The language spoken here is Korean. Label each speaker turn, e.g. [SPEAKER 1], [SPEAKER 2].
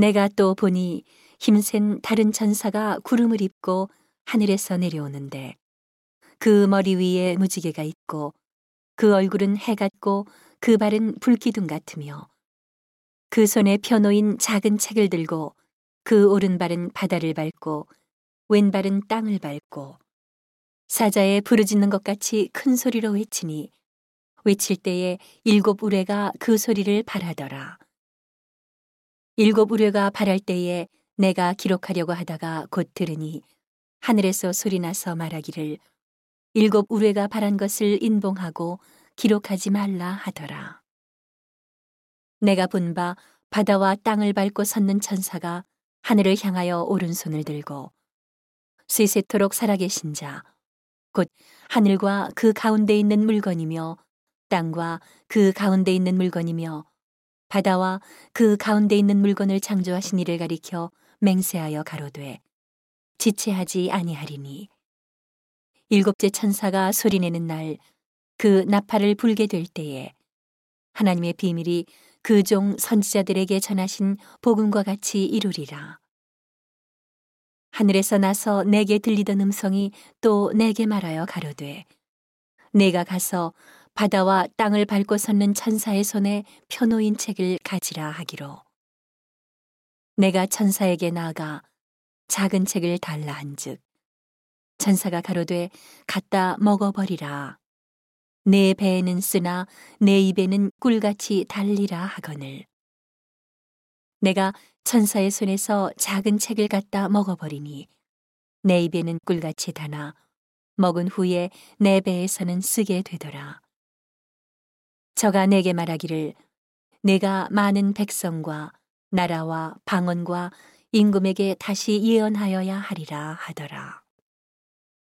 [SPEAKER 1] 내가 또 보니 힘센 다른 천사가 구름을 입고 하늘에서 내려오는데 그 머리 위에 무지개가 있고 그 얼굴은 해 같고 그 발은 불기둥 같으며 그 손에 펴놓인 작은 책을 들고 그 오른발은 바다를 밟고 왼발은 땅을 밟고 사자에 부르짖는 것 같이 큰 소리로 외치니 외칠 때에 일곱 우레가 그 소리를 발하더라. 일곱 우레가 발할 때에 내가 기록하려고 하다가 곧 들으니 하늘에서 소리나서 말하기를 일곱 우레가 발한 것을 인봉하고 기록하지 말라 하더라. 내가 본 바 바다와 땅을 밟고 섰는 천사가 하늘을 향하여 오른손을 들고 세세토록 살아계신 자, 곧 하늘과 그 가운데 있는 물건이며 땅과 그 가운데 있는 물건이며 바다와 그 가운데 있는 물건을 창조하신 이를 가리켜 맹세하여 가로되 지체하지 아니하리니 일곱째 천사가 소리내는 날 그 나팔을 불게 될 때에 하나님의 비밀이 그 종 선지자들에게 전하신 복음과 같이 이루리라. 하늘에서 나서 내게 들리던 음성이 또 내게 말하여 가로되 내가 가서 바다와 땅을 밟고 섰는 천사의 손에 펴놓인 책을 가지라 하기로. 내가 천사에게 나아가 작은 책을 달라 한즉 천사가 가로되 갖다 먹어버리라. 내 배에는 쓰나 내 입에는 꿀같이 달리라 하거늘. 내가 천사의 손에서 작은 책을 갖다 먹어버리니 내 입에는 꿀같이 다나 먹은 후에 내 배에서는 쓰게 되더라. 저가 내게 말하기를 내가 많은 백성과 나라와 방언과 임금에게 다시 예언하여야 하리라 하더라.